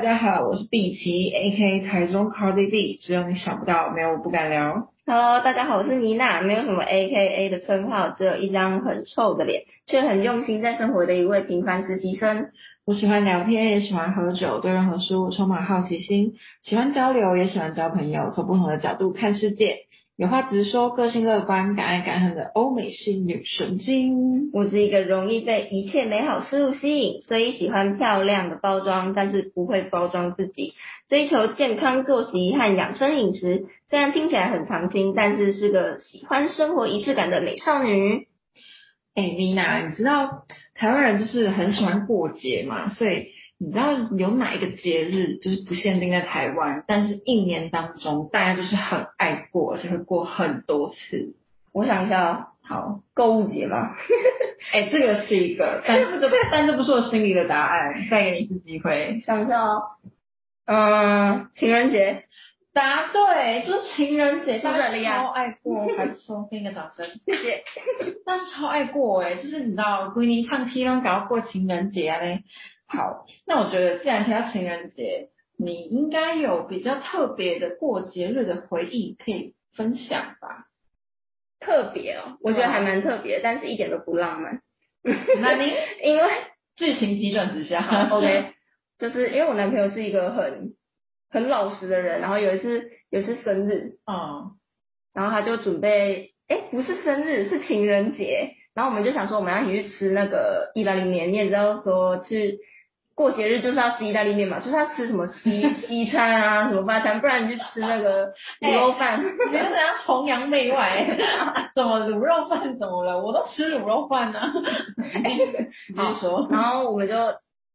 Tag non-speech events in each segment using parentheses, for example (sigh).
大家好，我是碧琪，A.K. 台中 Cardi B，只有你想不到，没有我不敢聊。Hello，大家好，我是妮娜，没有什么 A K A 的称号，只有一张很臭的脸，却很用心在生活的一位平凡实习生。我喜欢聊天，也喜欢喝酒，对任何事物充满好奇心，喜欢交流，也喜欢交朋友，从不同的角度看世界。有话直说，个性乐观，敢爱敢恨的欧美系女神经。我是一个容易被一切美好事物吸引，所以喜欢漂亮的包装，但是不会包装自己，追求健康作息和养生饮食。虽然听起来很常青，但是是个喜欢生活仪式感的美少女。哎，妮娜，你知道台湾人就是很喜欢过节嘛，所以你知道有哪一个节日就是不限定在台湾，但是一年当中大家就是很爱过，而且会过很多次。我想一下哦，好，购物节吗？(laughs) 哎，这个是一个，(laughs) 但这个但这不是我心里的答案，再给你一次机会。想一下哦，嗯，情人节，答对，就是情人节，是不是超爱过，(laughs) 还不错，给你个掌声。谢谢。但是超爱过哎、就是你知道，闺女唱 K 都搞过情人节啊嘞。好，那我觉得既然提到情人节，你应该有比较特别的过节日的回忆可以分享吧？特别哦，我觉得还蛮特别，但是一点都不浪漫。那你 (laughs) 因为 (laughs) 剧情急转直下好 (laughs) OK，就是因为我男朋友是一个很很老实的人，然后有一次有一次生日，嗯，然后他就准备，哎，不是生日，是情人节，然后我们就想说我们要一起去吃那个意大利面，你也知道说去过节日就是要吃意大利面嘛，就是要吃什么西 (laughs) 西餐啊，什么法餐，不然你去吃那个卤肉饭。你是怎样崇洋媚外？(laughs) 怎么卤肉饭怎么了？我都吃卤肉饭呢、(laughs) 你继续说。然后我们就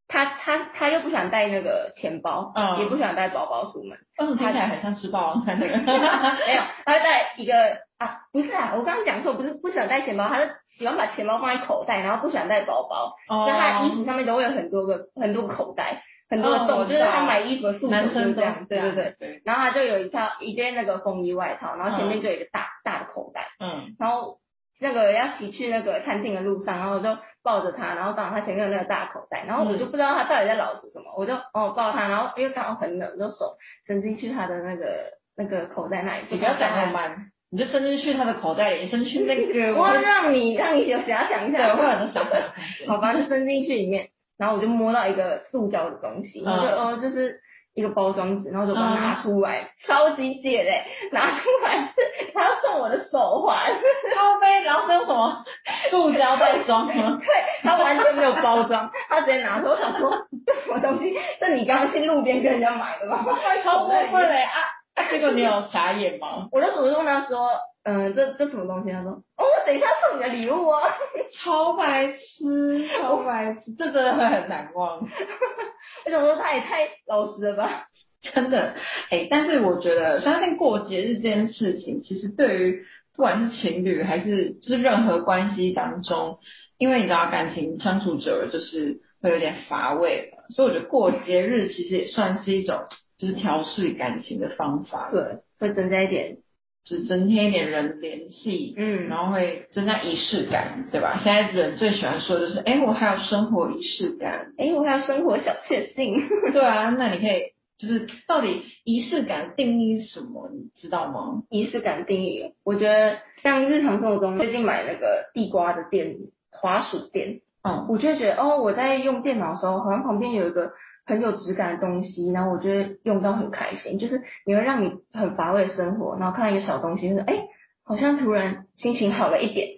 他他他又不想带那个钱包，嗯也不想带包包出门，为什么听起来很像吃霸王餐那个？没有，他会带一个啊，不是啊，我刚刚讲错，不是不喜欢带钱包，他是喜欢把钱包放在口袋，然后不喜欢带包包，哦。所以他的衣服上面都会有很多个很多个口袋，很多个洞，就是他买衣服的诉求是这样，对对对。对，然后他就有一套一件那个风衣外套，然后前面就有一个大、大的口袋，嗯。然后那个要骑去那个餐厅的路上，然后我就抱着他，然后刚好他前面有那个大口袋，然后我就不知道他到底在老实什么，我就哦抱他，然后因为刚好很冷，就手伸进去他的那个那个口袋那里，你不要讲那么慢，你就伸进去他的口袋里，伸进去那个，(laughs) 我要让你让你有遐想一对，下，会有很多想法的空间。好吧，就伸进去里面，然后我就摸到一个塑胶的东西，然后就、嗯哦就是一个包装纸，然后就把它拿出来，超级解嘞，拿出来是他要送我的手环，(laughs) 咖啡，然后是用什么塑胶袋装吗？(laughs) 对，他完全没有包装，他直接拿出，我想说这什么东西？这你刚刚去路边跟人家买的吗？超过分嘞啊！啊结果你有傻眼吗？我就主动问他说，嗯、这这什么东西？他说，哦，我等一下送你的礼物啊。(laughs) 超白痴，超白痴，这真的会很难忘，(laughs) 我想说他也太老实了吧？(laughs) 真的。哎，但是我觉得，相信过节日这件事情，其实对于不管是情侣还是就是任何关系当中，因为你知道感情相处久了，就是会有点乏味了，所以我觉得过节日其实也算是一种就是调试感情的方法，，对，会增加一点，就是增添一点人的联系，嗯，然后会增加仪式感，对吧？现在人最喜欢说的就是，哎，我还有生活仪式感。哎，我还有生活小确幸。(laughs) 对啊，那你可以就是到底仪式感定义什么，你知道吗？仪式感定义，我觉得像日常生活中最近买那个地瓜的店滑鼠店，嗯，我就觉得哦，我在用电脑的时候，好像旁边有一个很有质感的东西，然后我觉得用到很开心，就是你会让你很乏味的生活，然后看到一个小东西，就是哎，好像突然心情好了一点。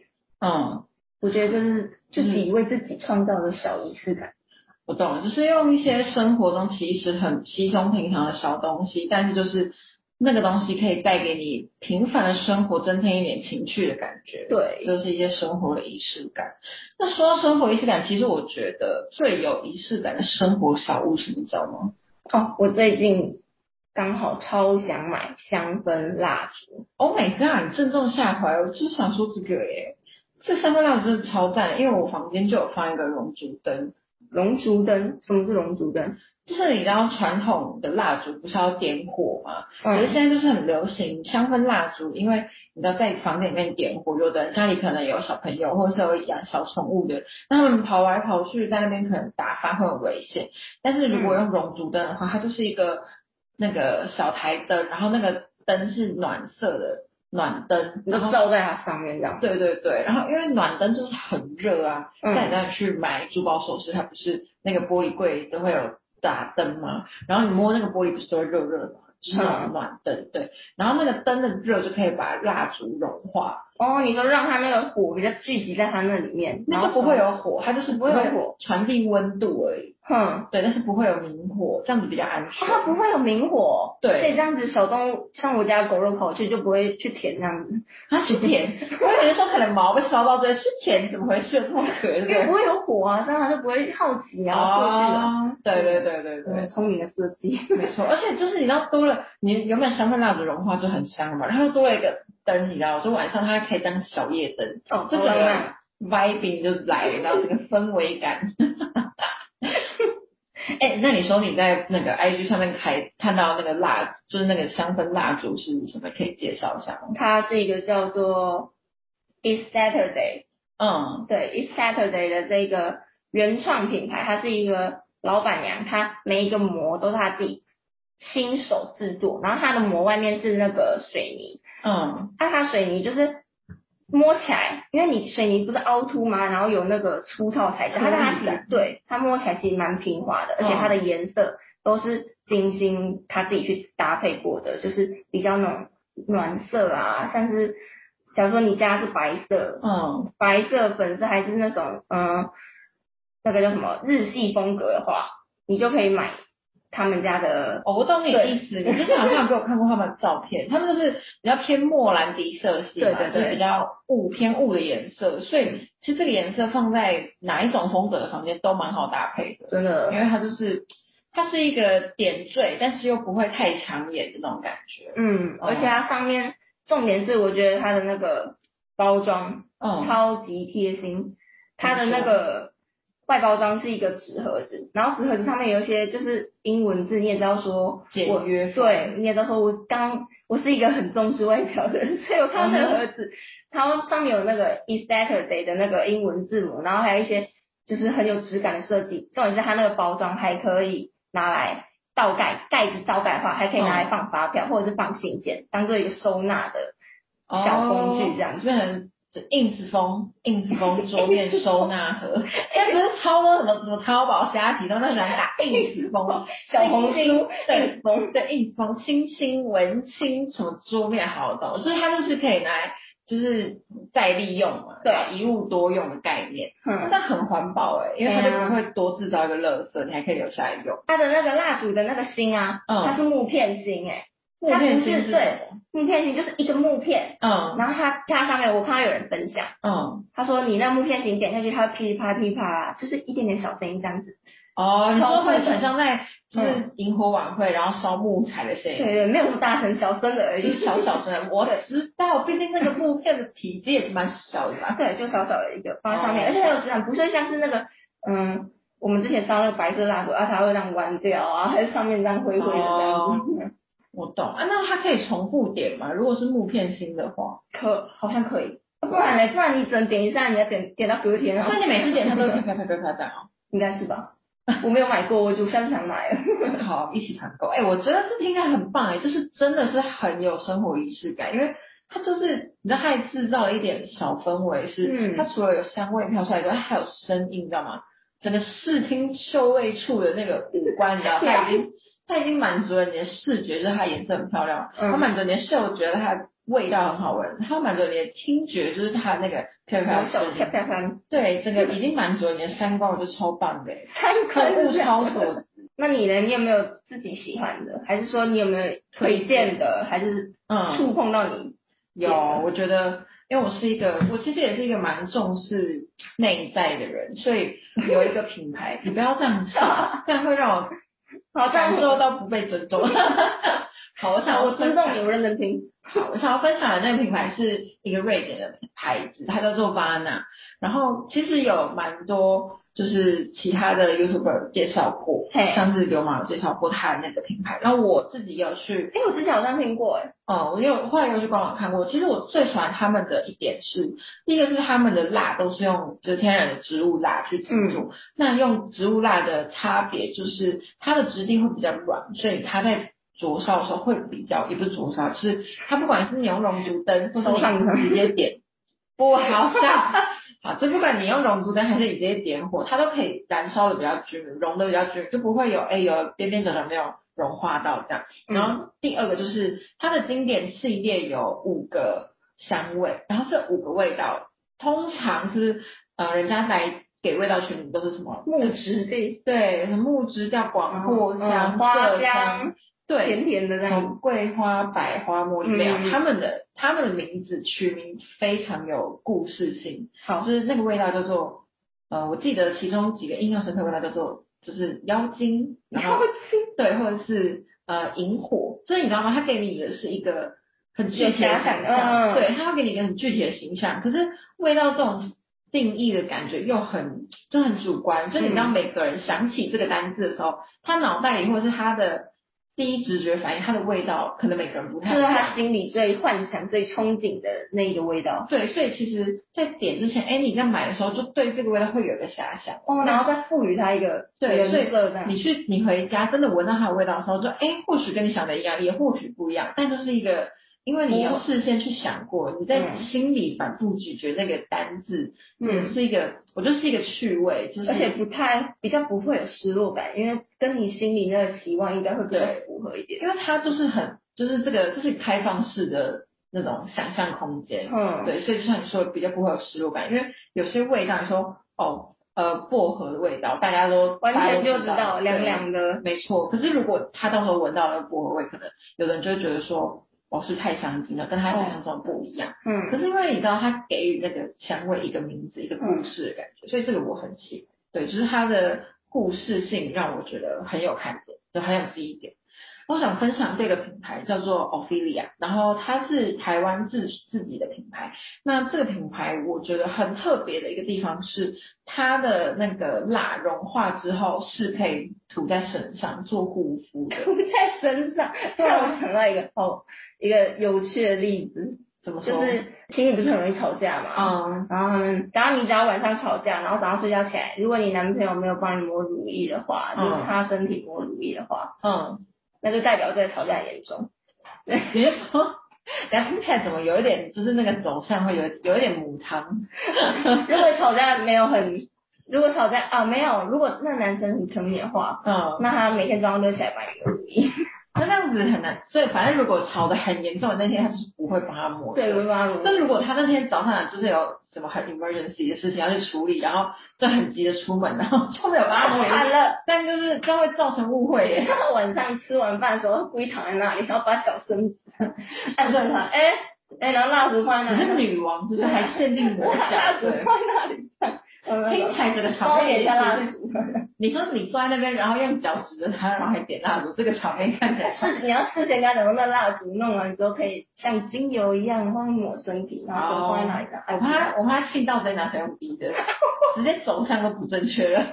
嗯，我觉得就是自己为自己创造的小仪式感。我懂了，就是用一些生活中其实很稀松平常的小东西，但是就是那个东西可以带给你平凡的生活增添一点情趣的感觉。对，就是一些生活的仪式感。那说到生活仪式感，其实我觉得最有仪式感的生活小物是，你知道吗？哦，我最近刚好超想买香氛蜡烛。Oh my god！你正中下怀，我就想说这个耶，这香氛蜡烛真的超赞，因为我房间就有放一个熔烛灯，龙烛灯，什么是龙烛灯？就是你知道传统的蜡烛不是要点火吗？可是嗯，现在就是很流行香氛蜡烛，因为你知道在房间里面点火，有的人家里可能有小朋友，或者是有养小宠物的，那他们跑来跑去在那边可能打翻会很危险。但是如果用熔烛灯的话，它就是一个那个小台灯，然后那个灯是暖色的暖灯，然后就照在它上面这样。对对对，然后因为暖灯就是很热啊，嗯像你在去买珠宝首饰，它不是那个玻璃柜都会有打灯嘛？然后你摸那个玻璃不是都会热热的吗？就是那种嗯。暖灯，对，然后那个灯的热就可以把蜡烛融化，哦，你说让它那个火比较聚集在它那里面，那就不会有火，它就是不会有火。传递温度而已，哼。对，但是不会有明火，这样子比较安哦，全。它不会有明火，对所以这样子小动物像我家狗肉跑去就不会去舔这样子，它去舔，我以为说可能毛被烧到这是甜，怎么回事？这么可对不对？因为不会有火啊，这样它就不会好奇然后过去了。哦，对对对对对嗯，。聪明的设计。没错，而且就是你知道多了，你原本香氛蜡烛融化就很香嘛，然后又多了一个灯，你知道，就晚上它可以当小夜灯，哦，就整个 vibing 就来了，你知道这个氛围感。哎、那你说你在那个 IG 上面还看到那个蜡，就是那个香氛蜡烛是什么？可以介绍一下吗？它是一个叫做 It's Saturday，嗯对，It's Saturday 的这个原创品牌，它是一个老板娘，她每一个膜都是她自己亲手制作，然后它的膜外面是那个水泥，嗯那它水泥就是摸起来，因为你水泥不是凹凸吗？然后有那个粗糙材质，它它其实颗粒感对它摸起来其实蛮平滑的，而且它的颜色都是精心他自己去搭配过的，就是比较那种暖色啊，像是假如说你家是白色，嗯，白色、粉色还是那种嗯那个叫什么日系风格的话，你就可以买他们家的哦，我懂你的意思。我之前好像有给我看过他们的照片，他们就是比较偏莫兰迪色系嘛，对对对就是比较雾偏雾的颜色，所以其实这个颜色放在哪一种风格的房间都蛮好搭配的，真的因为它就是它是一个点缀，但是又不会太抢眼的那种感觉。嗯，哦而且它上面重点是我觉得它的那个包装嗯，超级贴心，它的那个外包装是一个纸盒子，然后纸盒子上面有一些就是英文字，你也知道说简我约风对，你也知道说我刚我是一个很重视外表的人，(laughs) 所以我看到那个盒子，它上面有那个 Is Saturday 的那个英文字母，然后还有一些就是很有质感的设计，重点是它那个包装还可以拿来倒盖，盖子倒盖的话还可以拿来放发票、或者是放信件，当做一个收纳的小工具这样子，变成。Ins 风，ins 风桌面收纳盒，(laughs) 现在不是超多什么什么淘宝虾皮都那喜欢打 ins 风，小红书对 ins 风对 ins 风清新文青什么桌面好懂，就是它就是可以拿来就是再利用嘛，对一物多用的概念，嗯，但很环保哎、因为它就不会多制造一个垃圾，你还可以留下来用。它的那个蜡烛的那个芯啊，嗯它是木片芯哎、它不是对是？木片型就是一个木片，嗯然后它它上面我看到有人分享，嗯，他说你那木片型点下去，它会噼里啪啦噼里啪啦，就是一点点小声音这样子。哦，你说会很像在就是萤火晚会，然后烧木材的声音。对对，没有那么大声，小声的而已。就是小小声的，我知道，毕竟那个木片的体积也是蛮小的吧。对，就小小的一个放在上面，哦而且很有质感，不是像是那个嗯。我们之前烧那个白色蜡烛，啊，它会这样弯掉啊，还是上面这样灰灰的这样子，(laughs) 我懂啊，那它可以重复点吗？如果是木片芯的话，可好像可以，不然嘞，不然你只能点一下，你要点点到隔天啊所，以你每次点它都会啪啪啪啪啪这样哦。(laughs) 应该是吧？我没有买过，我就下次想买了。(laughs) 好，一起团购。哎、我觉得这听起来很棒哎，就是真的是很有生活仪式感，因为它就是你知道，它还制造了一点小氛围，是、嗯它除了有香味飘出来之外，它还有声音，你知道吗？整个视听嗅味触的那个五官，你知道，(laughs) 它已经它已经满足了你的视觉，就是它颜色很漂亮，嗯它满足你的嗅觉，它味道很好闻，它满足你的听觉，就是它那个飘飘的小声音。飘飘飘，对，整个已经满足了你的三观，我觉得超棒的，物超所值。(laughs) 那你呢？你有没有自己喜欢的？还是说你有没有推荐的？还是嗯，触碰到你？有，我觉得，因为我是一个，我其实也是一个蛮重视内在的人，所以有一个品牌，(laughs) 你不要这样笑，这样会让我 (laughs) 好，这样感受到不被尊重。好，我想我尊重你，我认真听。好，我想要分享的那个品牌是一个瑞典的牌子，它叫做 Vana。然后其实有蛮多就是其他的 YouTuber 介绍过，嘿。像是流马有介绍过他的那个品牌，然后我自己有去，哎，我之前好像听过，哎，哦，我有后来有去官网看过。其实我最喜欢他们的一点是，第一个是他们的蜡都是用就是天然的植物蜡去制作，那用植物蜡的差别就是它的质地会比较软，所以它在灼烧的时候会比较，也不是灼烧，就是它不管是你用熔烛灯，或手上是你直接点，不好笑。好，就不管你用熔烛灯还是你直接点火，它都可以燃烧的比较均匀，融的比较均匀，就不会有哎有边边角角没有融化到这样。然后第二个就是它的经典系列有五个香味，然后这五个味道通常是呃人家来给味道群里都是什么木质的，对，什么木质叫、广藿香、麝香，对，甜甜的那种，从桂花、百花、茉莉料，嗯他们的他们的名字取名非常有故事性，好。就是那个味道叫做呃，我记得其中几个印象深刻的味道叫做就是妖精，然后对，或者是呃萤火，所以你知道吗？他给你的是一个很具体的想形象，嗯对，他要给你一个很具体的形象，可是味道这种定义的感觉又很就很主观，所以你知道嗯每个人想起这个单字的时候，他脑袋里或者是他的第一直觉反应，它的味道可能每个人不太就是。他心里最幻想、最憧憬的那一个味道。对，所以其实，在点之前，哎，你在买的时候就对这个味道会有一个遐想。哦，然后再赋予它一个对，人所以设这样。你去你回家真的闻到它的味道的时候，就哎，或许跟你想的一样，也或许不一样，但这是一个，因为你有事先去想过，你在嗯心里反复咀嚼那个单字，嗯是一个，我觉得是一个趣味，就是而且不太比较不会有失落感，因为跟你心里那个期望应该会比较符合一点。因为它就是很，就是这个，这是开放式的那种想象空间，嗯，对，所以就像你说的，比较不会有失落感，因为有些味道，你说哦，呃，薄荷的味道，大家都完全就知道凉凉的。对没错。可是如果他到时候闻到了薄荷味，可能有的人就会觉得说，哦，是太香精了，跟他想象中不一样。可嗯，是因为你知道，他给予那个香味一个名字，一个故事的感觉，所以这个我很喜欢。对，就是它的故事性让我觉得很有看点，就很有记忆点。我想分享这个品牌叫做 Ophelia，然后它是台湾自自己的品牌。那这个品牌我觉得很特别的一个地方是，它的那个蜡融化之后是可以涂在身上做护肤。涂在身上，让我想到一个好，一个有趣的例子，怎么说？就是情侣不是很容易吵架嘛？嗯，然后他们，然后你只要晚上吵架，然后早上睡觉起来，如果你男朋友没有帮你抹乳液的话，嗯就是擦身体抹乳液的话，嗯，那就代表这个吵架很严重。(laughs) 你是说，然后听起来怎么有一点，就是那个走向会有有一点母汤？(laughs) 如果吵架没有很，如果吵架啊没有，如果那男生很疼你的话，嗯，那他每天早上都起来帮你抹乳液，那那样子很难，所以反正如果吵得很严重的那天，他就是不会帮他抹。对，不会帮他抹。但如果他那天早上就是有什么很 emergency 的事情要去处理，然后就很急的出门，然后就没有帮他抹，完了，但就是这样会造成误会耶。然后晚上吃完饭的时候，故意躺在那里，然后把脚伸直，按正他，哎哎，然后蜡烛放在那里，你是女王，就是还限定抹蜡。烛放在那里听起来这个场面点一下蜡烛。(laughs) 你说你坐在那边，然后用脚指着他，然后还点蜡烛，这个场面看起来 (laughs) 是你要事先跟他讲，那蜡烛弄完之后可以像精油一样帮你抹身体，然后手放在哪里的？我怕我怕他气到直接拿水用逼的，(laughs) 直接走向都不正确了。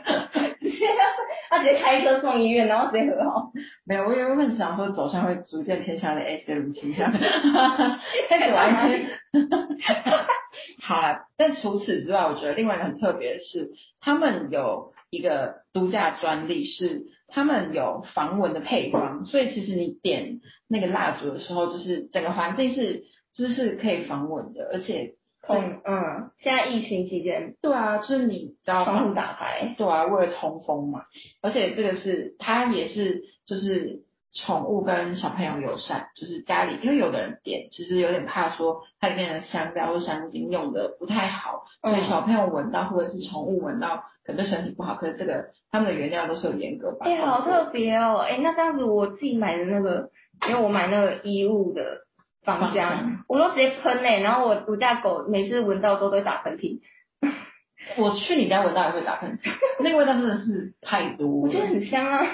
(laughs) 他直接开车送医院，然后直接和好。没有，我原本想说走向会逐渐偏向的 S M 倾向，(laughs) 开始玩一些。(laughs) 好了，但除此之外，我觉得另外一个很特别的是，他们有一个独家专利，是他们有防蚊的配方，所以其实你点那个蜡烛的时候，就是整个环境是就是可以防蚊的，而且通嗯，现在疫情期间，对啊，就是你只要窗户打开，对啊，为了通风嘛，而且这个是它也是就是宠物跟小朋友友善，就是家里因为有的人点其实有点怕说它里面的香料或香精用的不太好，所以嗯。小朋友闻到或者是宠物闻到可能对身体不好，可是这个他们的原料都是有严格把哎、好特别哦，哎、那这样子我自己买的那个，因为我买那个衣物的芳芳香香，我都直接喷呢、然后我我家狗每次闻到之后都会打喷嚏，我去你家闻到也会打喷嚏，(laughs) 那个味道真的是太多了。我觉得，很香啊，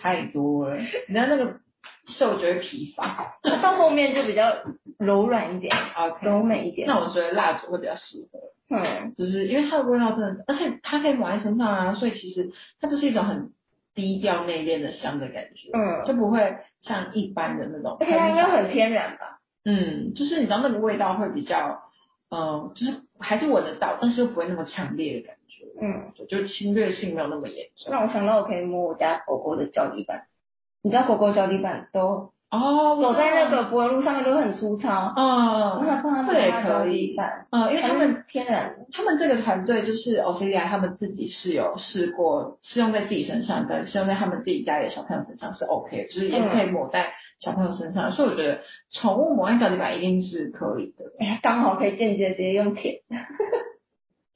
太多了，你知道那个嗅觉会疲乏。它到后面就比较柔软一点，OK，柔美一点。那我觉得蜡烛会比较适合。嗯。就是因为它的味道真的，而且它可以抹在身上啊，所以其实它就是一种很低调内敛的香的感觉，嗯，就不会像一般的那种而且它应该很天然吧？嗯，就是你知道那个味道会比较，嗯、就是还是闻得到，但是又不会那么强烈的感觉，嗯，就就侵略性没有那么严重。让我想到我可以摸我家狗狗的脚底板，你知道狗狗脚底板都哦，我走在那个柏油路上面都会很粗糙，嗯，那放它这也可以。嗯，因为他们们天然，他们这个团队就是 Ophelia，他们自己是有试过试用在自己身上，跟试用在他们自己家里的小朋友身上是 OK，就是也可以抹在小朋友身上，所以我觉得宠物抹在脚底板一定是可以的，哎，(laughs) 刚好可以间接直接用舔，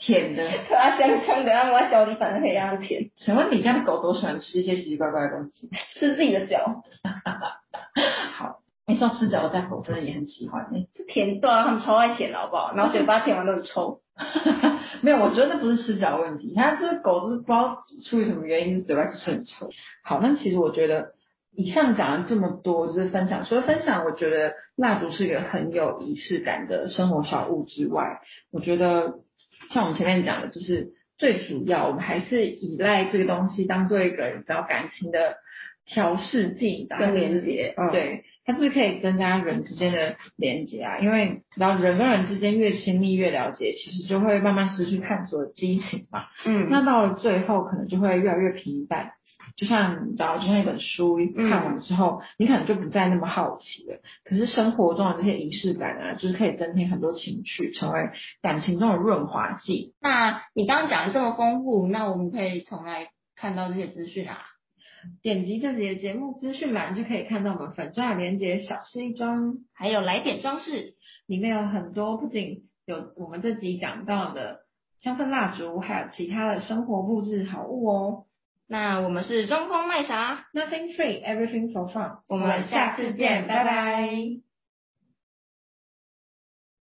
甜的。它香香的，然后摸在脚底板就可以让它舔，请问你家的狗多喜欢吃一些奇奇怪怪的东西？吃自己的脚，(laughs) 好，你说吃脚，我家狗真的也很喜欢诶、是甜对啊，它们超爱舔的好不好？然后嘴巴舔完都很臭，(laughs) 没有，我觉得那不是吃脚的问题，它这个狗就是不知道出于什么原因，是嘴巴就是很臭。好，那其实我觉得以上讲了这么多，就是分享。除了分享，我觉得蜡烛是一个很有仪式感的生活小物之外，我觉得像我们前面讲的，就是最主要我们还是依赖这个东西当做一个你知道感情的调试剂，跟连接嗯对。它就是可以增加人之间的连接啊，因为然后人跟人之间越亲密越了解，其实就会慢慢失去探索的激情嘛。嗯那到了最后，可能就会越来越平淡。就像你知道，就像一本书看完之后，你可能就不再那么好奇了。可是生活中的这些仪式感啊，就是可以增添很多情趣，成为感情中的润滑剂。那你刚刚讲的这么丰富，那我们可以从来看到这些资讯啊。点击这集的节目资讯栏就可以看到我们粉钻的连接，小事一桩，还有来点装饰，里面有很多不仅有我们这集讲到的香氛蜡烛，还有其他的生活布置好物哦。那我们是装疯卖傻，Nothing free, everything for fun。我们下次见，拜拜。